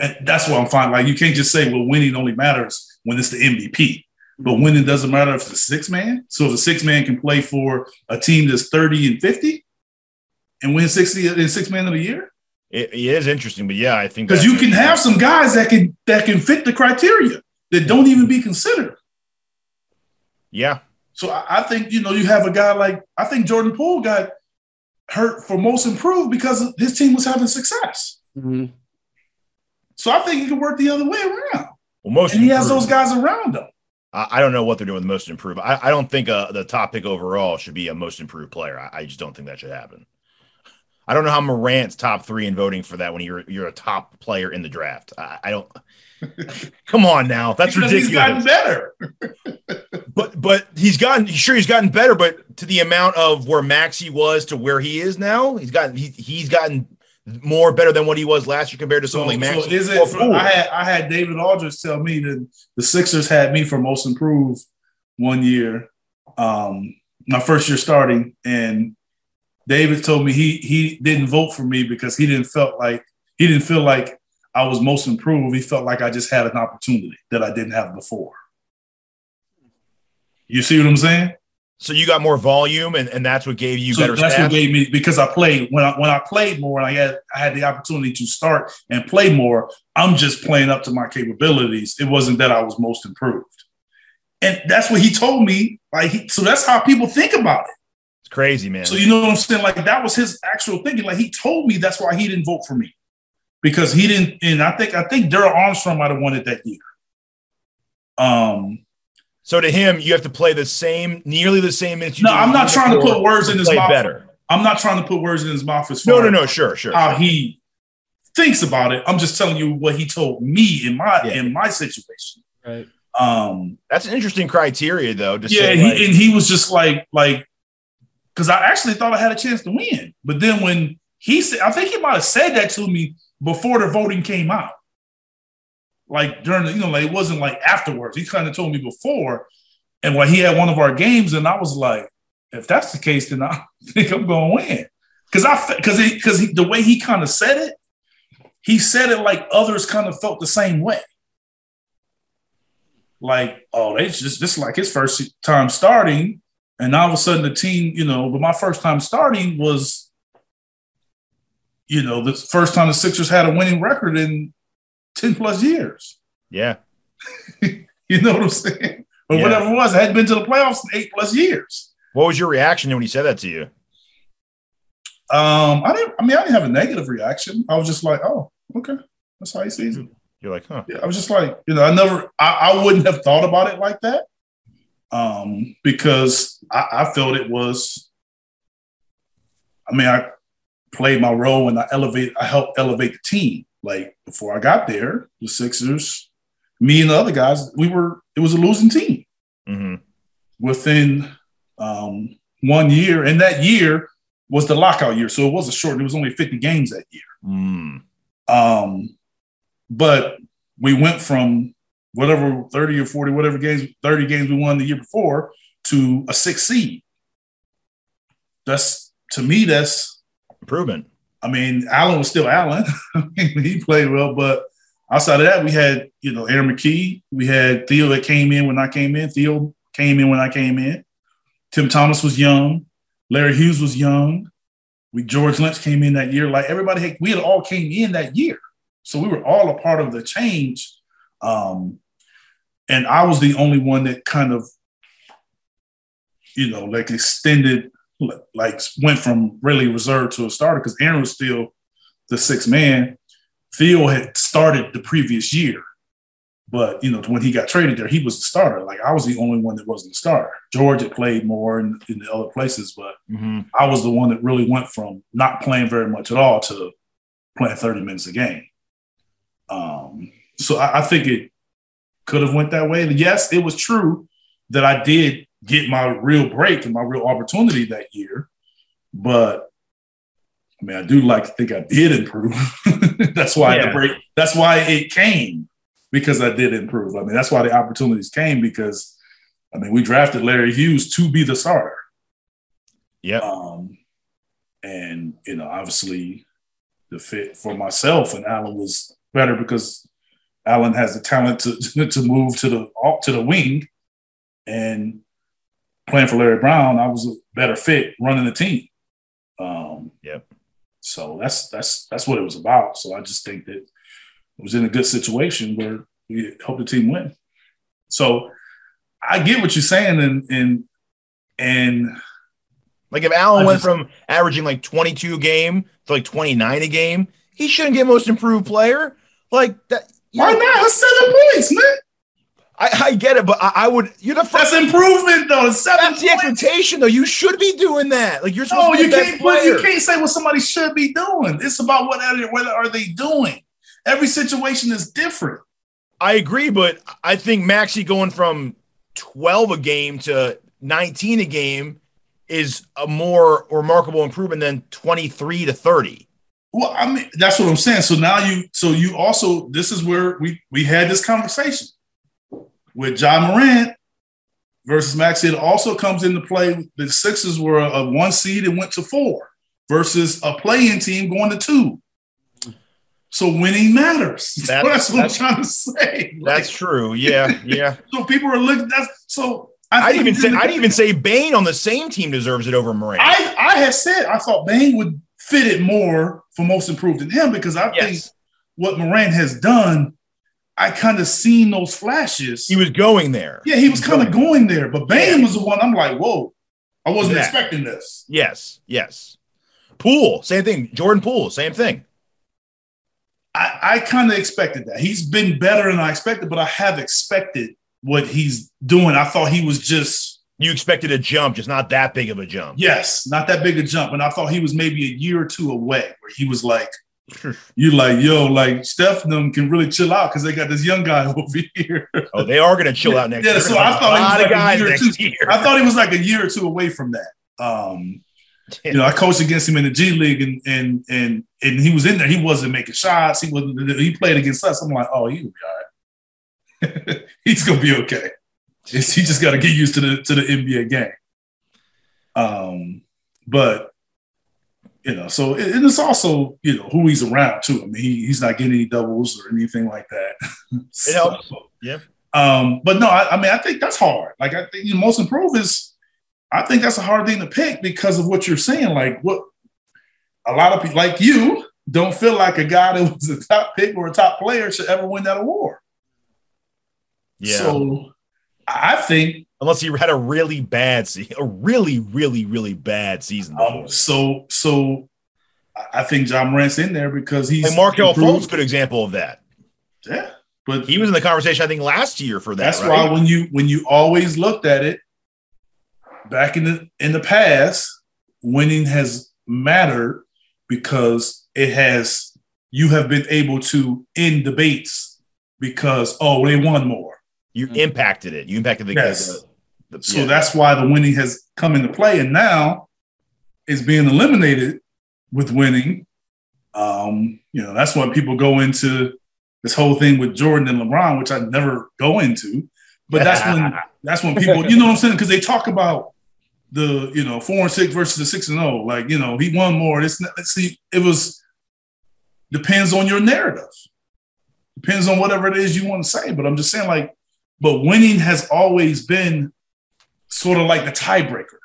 And that's what I'm finding. Like you can't just say, well, winning only matters when it's the MVP. But winning doesn't matter if it's a six man. So if a six man can play for a team that's 30 and 50 and win 60 in six man of the year. It, it is interesting, but yeah, I think Because you can have some guys that can that can fit the criteria that don't even be considered. Yeah, So I, I think you know you have a guy like I think Jordan Poole got hurt for most improved because his team was having success. Mhm. So I think it can work the other way around, well, most and he has those guys around him. I, I don't know what they're doing with most improved. I, I don't think uh, the top pick overall should be a most improved player. I, I just don't think that should happen. I don't know how Morant's top three in voting for that when you're you're a top player in the draft. I, I don't. *laughs* Come on now, that's because ridiculous. he's gotten better. *laughs* but but he's gotten sure he's gotten better, but to the amount of where Maxey was to where he is now, he's gotten he, he's gotten more better than what he was last year compared to So, someone like so Maxey. is it? Poole. I had I had David Aldridge tell me that the Sixers had me for most improved one year, um, my first year starting, and David told me he he didn't vote for me because he didn't felt like he didn't feel like I was most improved. He felt like I just had an opportunity that I didn't have before. You see what I'm saying? so you got more volume, and, and that's what gave you so better that's stats. what gave me because I played when I when I played more and I had I had the opportunity to start and play more. I'm just playing up to my capabilities. It wasn't that I was most improved, and that's what he told me. Like he, so, that's how people think about it. it's crazy, man. So you know what I'm saying? Like that was his actual thinking. Like he told me that's why he didn't vote for me because he didn't. And I think I think Darrell Armstrong might have won it that year. Um, So to him, you have to play the same, nearly the same minutes. you No, I'm not trying to put words in his mouth. Better. I'm not trying to put words in his mouth as No, far no, as no. Sure, sure. how sure. he thinks about it. I'm just telling you what he told me in my Yeah. in my situation. Right. Um, That's an interesting criteria, though. To yeah, say, he, like- and he was just like like because I actually thought I had a chance to win, but then when he said, I think he might have said that to me before the voting came out. Like during the, you know, like it wasn't like afterwards. He kind of told me before, and when he had one of our games, and I was like, if that's the case, then I *laughs* think I'm going to win. Because I because he because the way he kind of said it, he said it like others kind of felt the same way. Like, oh, they just just like his first time starting, and all of a sudden the team, you know, but my first time starting was, you know, the first time the Sixers had a winning record in 10 plus years. yeah. *laughs* You know what I'm saying? Or Yeah. whatever it was. I hadn't been to the playoffs in eight plus years. What was your reaction when he said that to you? Um, I didn't I mean I didn't have a negative reaction. I was just like, oh, okay. That's how he sees it. You're like, huh? Yeah, I was just like, you know, I never, I, I wouldn't have thought about it like that, um, because I, I felt it was. I mean, I played my role and I elevate, I helped elevate the team. Like before I got there, the Sixers, me and the other guys, we were, it was a losing team hmm within um, one year, and that year was the lockout year, so it was a short. It was only fifty games that year. Mm. Um, but we went from whatever 30 or 40, whatever games, 30 games we won the year before to a six seed. That's to me, that's Improvement. I mean, Allen was still Allen. *laughs* he played well, but outside of that, we had, you know, Aaron McKie. We had Theo that came in when I came in. Theo came in when I came in. Tim Thomas was young. Larry Hughes was young. We George Lynch came in that year. Like everybody, had, we had all came in that year, so we were all a part of the change. Um, and I was the only one that kind of, you know, like extended, like went from really reserve to a starter because Aaron was still the sixth man. Phil had started the previous year, but you know when he got traded there, he was the starter. Like I was the only one that wasn't the starter. George had played more in, in the other places, but hmm I was the one that really went from not playing very much at all to playing 30 minutes a game. Um, so I, I think it could have went that way. And yes, it was true that I did get my real break and my real opportunity that year. But I mean, I do like to think I did improve. *laughs* that's why Yeah. the break. That's why it came because I did improve. I mean, that's why the opportunities came because I mean, we drafted Larry Hughes to be the starter. Yeah. Um, and you know, obviously, the fit for myself and Allen was better because Allen has the talent to *laughs* to move to the to the wing, and playing for Larry Brown, I was a better fit running the team. Um, Yep. So that's that's that's what it was about. So I just think that it was in a good situation where we helped the team win. So I get what you're saying, and and and Like if Allen went from averaging like 22 a game to like 29 a game, he shouldn't get most improved player. Like that. why know, not? That's seven points, man. I, I get it, but I, I would. You're the That's first. improvement, though. Seven That's the expectation, though. You should be doing that. Like you're supposed No, to be you can't. You can't say what somebody should be doing. It's about what are they, what are they doing. Every situation is different. I agree, but I think Maxey going from 12 a game to 19 a game is a more remarkable improvement than 23 to 30. Well, I mean, that's what I'm saying. So now you, so you also, this is where we we had this conversation with Ja Morant versus Maxey. It also comes into play. The Sixers were a one seed and went to four versus a playing team going to two. So winning matters. *laughs* That- That's, what I'm trying to say. That's Like, true. Yeah, yeah. *laughs* so people are looking. That's so. I I'd think even say the- I'd even say Bane on the same team deserves it over Morant. I I had said I thought Bane would fit it more for most improved than him because I think what Morant has done, I kind of seen those flashes. he was going there. yeah, he was kind of going there, but Bane was the one. I'm like, whoa, I wasn't Yeah. expecting this. Yes, yes. Poole, same thing. Jordan Poole, same thing. I, I kind of expected that. He's been better than I expected, but I have expected what he's doing. I thought he was just You expected a jump, just not that big of a jump. yes, not that big a jump, and I thought he was maybe a year or two away, where he was like. You like yo, like Steph and them can really chill out because they got this young guy *laughs* over here. Oh, they are going to chill out next Yeah, year. so I gonna thought he a was lot like of a guys year or next two- year. I thought he was like a year or two away from that. Um, you know, I coached against him in the G League, and and and and he was in there. He wasn't making shots. He wasn't. He played against us. I'm like, oh, he'll be all right. *laughs* He's gonna be okay. It's, he just got to get used to the to the NBA game. Um, but you know, so it, and it's also you know who he's around too. I mean, he, he's not getting any doubles or anything like that. *laughs* It helps. Yeah. Um, but no, I, I mean, I think that's hard. Like, I think the most improved is, I think that's a hard thing to pick because of what you're saying. Like, what a lot of people, like you, don't feel like a guy that was a top pick or a top player should ever win that award. Yeah. So I think, Unless he had a really bad season, a really, really, really bad season. um, so, so I- I think Ja Morant's in there because he's Like Markelle improved. Fultz, good example of that. Yeah, but He was in the conversation, I think, last year for that. That's right? why when you when you always looked at it back in the in the past, winning has mattered because it has you have been able to end debates because oh they won more. you impacted it. You impacted the, Yes. So yeah. that's why the winning has come into play, and now it's being eliminated with winning. Um, you know, that's why people go into this whole thing with Jordan and LeBron, which I never go into. But that's when *laughs* that's when people, you know what I'm saying? Because they talk about the, you know, four and six versus the six and zero. Like, you know, he won more. It's not, see, it was depends on your narrative. Depends on whatever it is you want to say. But I'm just saying, like, but winning has always been sort of like the tiebreaker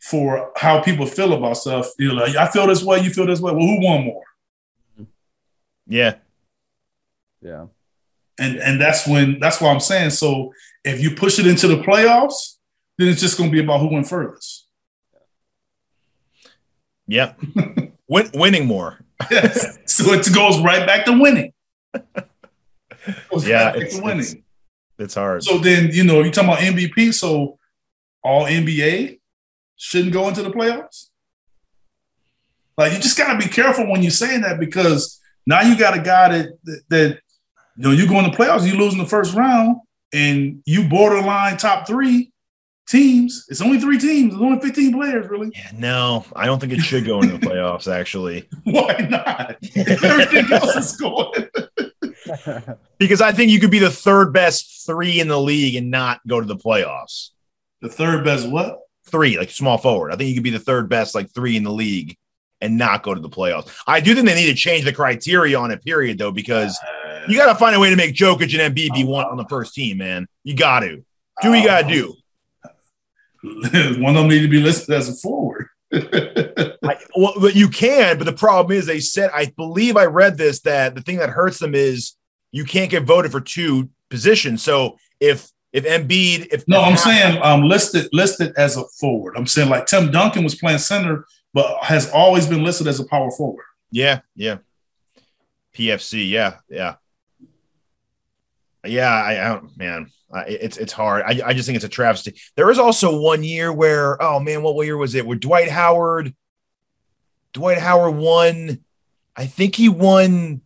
for how people feel about stuff. You know, like, I feel this way, you feel this way. Well, who won more? yeah. Yeah. And and that's when that's why I'm saying. So if you push it into the playoffs, then it's just going to be about who went furthest. Yeah. *laughs* Win, winning more. Yes. so it goes right back to winning. *laughs* Goes Yeah, right it's- to winning. it's- It's hard. So then you know you talking about MVP. So all NBA shouldn't go into the playoffs. Like you just got to be careful when you're saying that because now you got a guy that that, that you know you go in the playoffs, you lose in the first round, and you borderline top three, teams. It's only three teams. It's only 15 players, really. Yeah, no, I don't think it should go into the *laughs* playoffs. Actually, Why not? Everything else is going. *laughs* because I think you could be the third best three in the league and not go to the playoffs. The third best what? Three, like small forward. I think you could be the third best, like three in the league, and not go to the playoffs. I do think they need to change the criteria on it. Period, though, because you got to find a way to make Jokic and Embiid be one on the first team. Man, you got to do what you got to do. *laughs* One of them need to be listed as a forward. *laughs* I, well, but you can, but the problem is they said I believe I read this that the thing that hurts them is you can't get voted for two positions. So if if Embiid, if No, I'm half- saying um listed listed as a forward. I'm saying like Tim Duncan was playing center, but has always been listed as a power forward. yeah, yeah, PFC, yeah, yeah, yeah. I, I don't, man, I, it's it's hard. I, I just think it's a travesty. There was also one year where, oh man, what year was it? Where Dwight Howard, Dwight Howard won. I think he won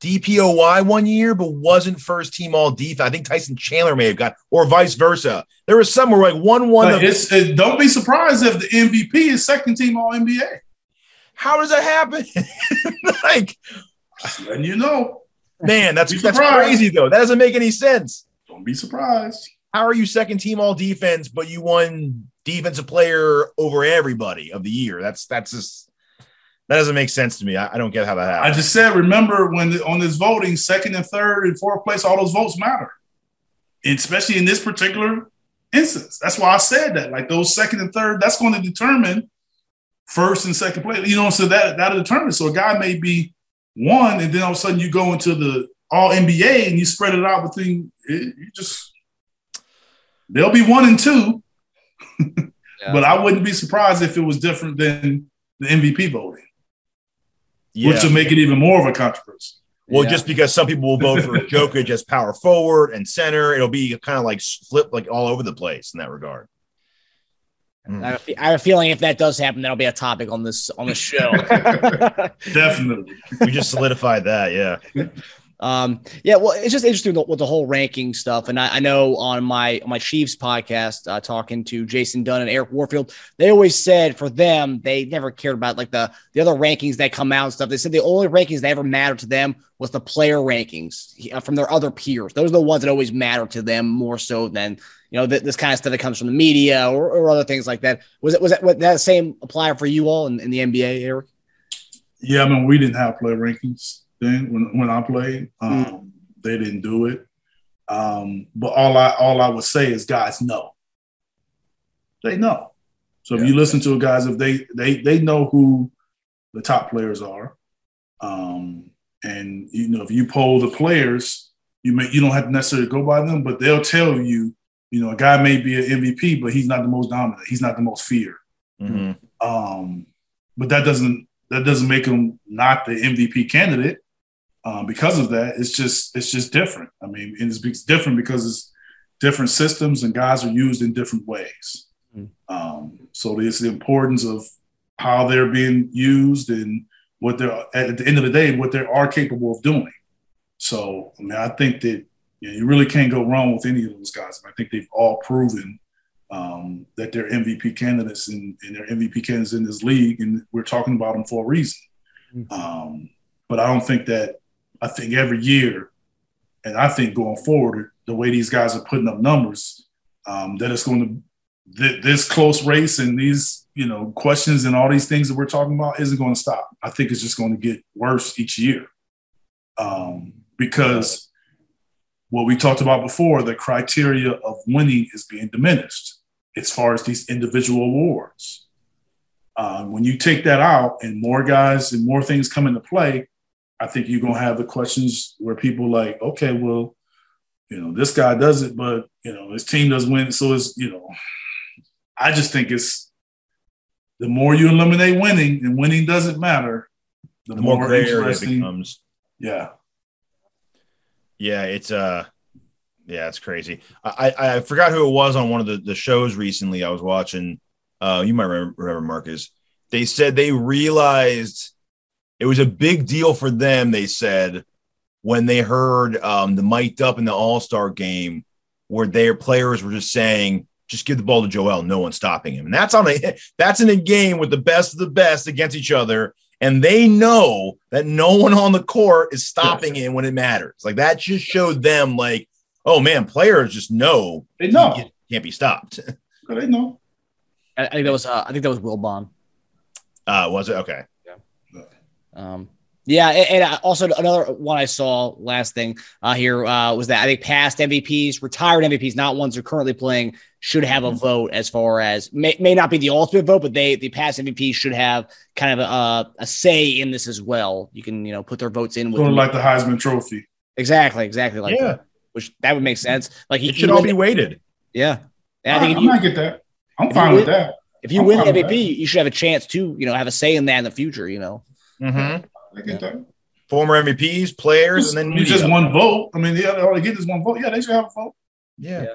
DPOY one year, but wasn't first team all defense. I think Tyson Chandler may have got, or vice versa. There was somewhere like one one. It's it, don't be surprised if the MVP is second team All NBA. how does that happen? *laughs* like, letting you know. man, that's that's crazy though. That doesn't make any sense. Don't be surprised. How are you second team all defense, but you won defensive player over everybody of the year? That's that's just that doesn't make sense to me. I, I don't get how that happened. I just said, remember when the, on this voting, second and third and fourth place, all those votes matter, especially in this particular instance. That's why I said that. Like those second and third, that's going to determine first and second place. You know, so that that'll determine. So a guy may be one, and then all of a sudden you go into the All NBA and you spread it out between. It, you just they'll be one and two, *laughs* but I wouldn't be surprised if it was different than the MVP voting, yeah. which will make it even more of a controversy. Well, Yeah. just because some people will vote for Jokic as power forward and center, it'll be kind of like flip like all over the place in that regard. Mm. I have, a I have a feeling if that does happen, that'll be a topic on this on the show. *laughs* Definitely. We just solidified that, yeah. Um, yeah, well, it's just interesting with- the whole ranking stuff. And I, I know on my on my Chiefs podcast, uh, talking to Jason Dunn and Eric Warfield, they always said for them they never cared about like the the other rankings that come out and stuff. They said the only rankings that ever mattered to them was the player rankings uh, from their other peers. Those are the ones that always matter to them more so than you know th- this kind of stuff that comes from the media or, or other things like that. Was it was that was that same apply for you all in, in the NBA, Eric? Yeah, I mean, we didn't have player rankings then when, when I played. Um, They didn't do it. Um, but all I all I would say is guys know. They know. So if you listen to it, guys, if they they they know who the top players are, um, and you know if you poll the players, you may you don't have to necessarily go by them, but they'll tell you, you know, a guy may be an MVP, but he's not the most dominant. He's not the most feared. Mhm. Um, but that doesn't that doesn't make him not the MVP candidate. Um, because of that, it's just it's just different. I mean, and it's, different because it's different systems and guys are used in different ways. Mm. Um, so it's the importance of how they're being used and what they're at the end of the day what they are capable of doing. So I mean, I think that you, know, you really can't go wrong with any of those guys. I think they've all proven um, that they're MVP candidates and, and they're MVP candidates in this league, and we're talking about them for a reason. Um, but I don't think that. I think every year, and I think going forward, the way these guys are putting up numbers, um, that it's going to th- this close race and these you know questions and all these things that we're talking about isn't going to stop. I think it's just going to get worse each year um, because what we talked about before, the criteria of winning is being diminished as far as these individual awards. Uh, when you take that out and more guys and more things come into play, I think you're gonna have the questions where people like, okay, well, you know, this guy does it, but you know, his team doesn't win. So it's, you know, I just think it's the more you eliminate winning and winning doesn't matter, the, The more area it interesting. becomes. Yeah. Yeah, it's uh yeah, it's crazy. I, I I forgot who it was on one of the, the shows recently I was watching. Uh you might remember, remember Marcus. They said they realized it was a big deal for them, they said, when they heard um the mic'd up in the all-star game where their players were just saying just give the ball to Joel. No one's stopping him. And that's on a *laughs* that's in a game with the best of the best against each other. And they know that no one on the court is stopping him when it matters. Like that just showed them, like, oh man, players just know they know he can't be stopped. *laughs* they know. I, I think that was uh, I think that was Wilbon. Uh, was it okay? Um, yeah, and, and, also another one I saw last thing uh, here uh, was that I think past MVPs, retired MVPs, not ones who are currently playing, should have a mm-hmm. vote as far as may, may not be the ultimate vote, but they the past MVPs should have kind of a, a say in this as well. You can you know put their votes in with sort of like the Heisman Trophy. Exactly, exactly like yeah. that. Which that would make sense. Like it should all be weighted. Yeah, and I, I think I, you, I get that. I'm fine with that. If you I'm win the MVP, you should have a chance to you know have a say in that in the future. You know. Mm-hmm. I get that. Former MVPs, players, just, and then just one vote. I mean, yeah, all they get is one vote. Yeah, they should have a vote. Yeah. yeah.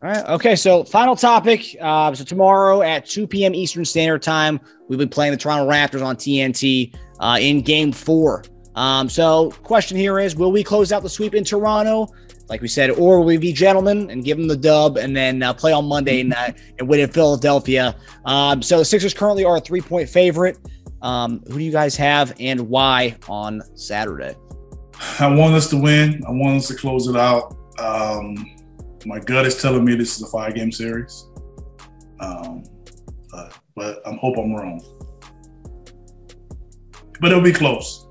All right. Okay. So, final topic. Uh, so, tomorrow at 2 p.m. Eastern Standard Time, we'll be playing the Toronto Raptors on TNT uh, in game four. Um, so, question here is Will we close out the sweep in Toronto? Like we said, or will we be gentlemen and give them the dub and then uh, play on Monday and, uh, and win in Philadelphia? Um, so, the Sixers currently are a three point favorite. Um, who do you guys have and why on Saturday? I want us to win. I want us to close it out. Um, my gut is telling me this is a five game series. Um, uh, but I hope I'm wrong. But it'll be close.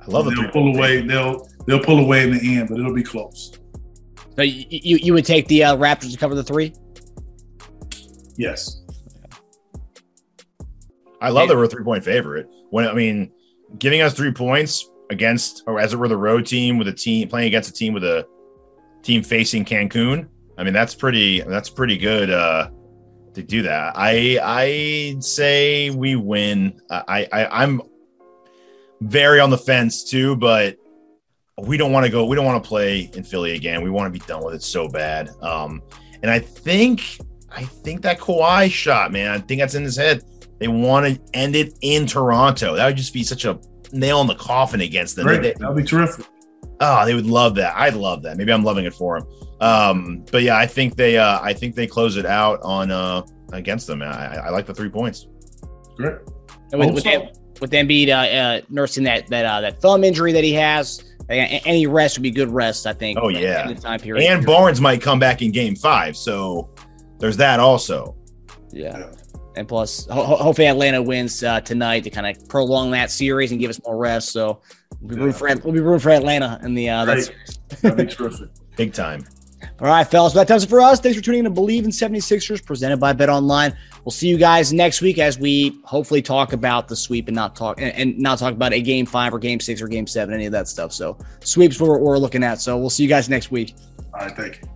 I love it. They'll pull away. They'll they'll pull away in the end, but it'll be close. So you you, you would take the uh, Raptors to cover the three? Yes. I love that we're a three point favorite. When I mean, giving us three points against, or as it were, the road team with a team playing against a team with a team facing Cancun. I mean, that's pretty. That's pretty good uh, to do that. I I say we win. I, I I'm very on the fence too, but we don't want to go. We don't want to play in Philly again. We want to be done with it so bad. Um, and I think I think that Kawhi shot, man. I think that's in his head. They want to end it in Toronto. That would just be such a nail in the coffin against them. Great. That'd be terrific. Oh, they would love that. I'd love that. Maybe I'm loving it for them. Um, but yeah, I think they, uh, I think they close it out on uh, against them. I, I like the three points. Great. And with, with, them, with Embiid uh, uh, nursing that that uh, that thumb injury that he has, any rest would be good rest. I think. Oh yeah. Time period. And Barnes might come back in Game Five, so there's that also. Yeah. Yeah. And plus, ho- hopefully Atlanta wins uh, tonight to kind of prolong that series and give us more rest. So we'll be, yeah. for, we'll be rooting for Atlanta in the uh, that That'd be terrific. *laughs* Big time. All right, fellas. Well, that does it for us. Thanks for tuning in to Bleav in 76ers, presented by Bet Online. We'll see you guys next week as we hopefully talk about the sweep and not talk and, and not talk about a game five or game six or game seven, any of that stuff. So sweeps what we're, we're looking at. So we'll see you guys next week. All right, thank you.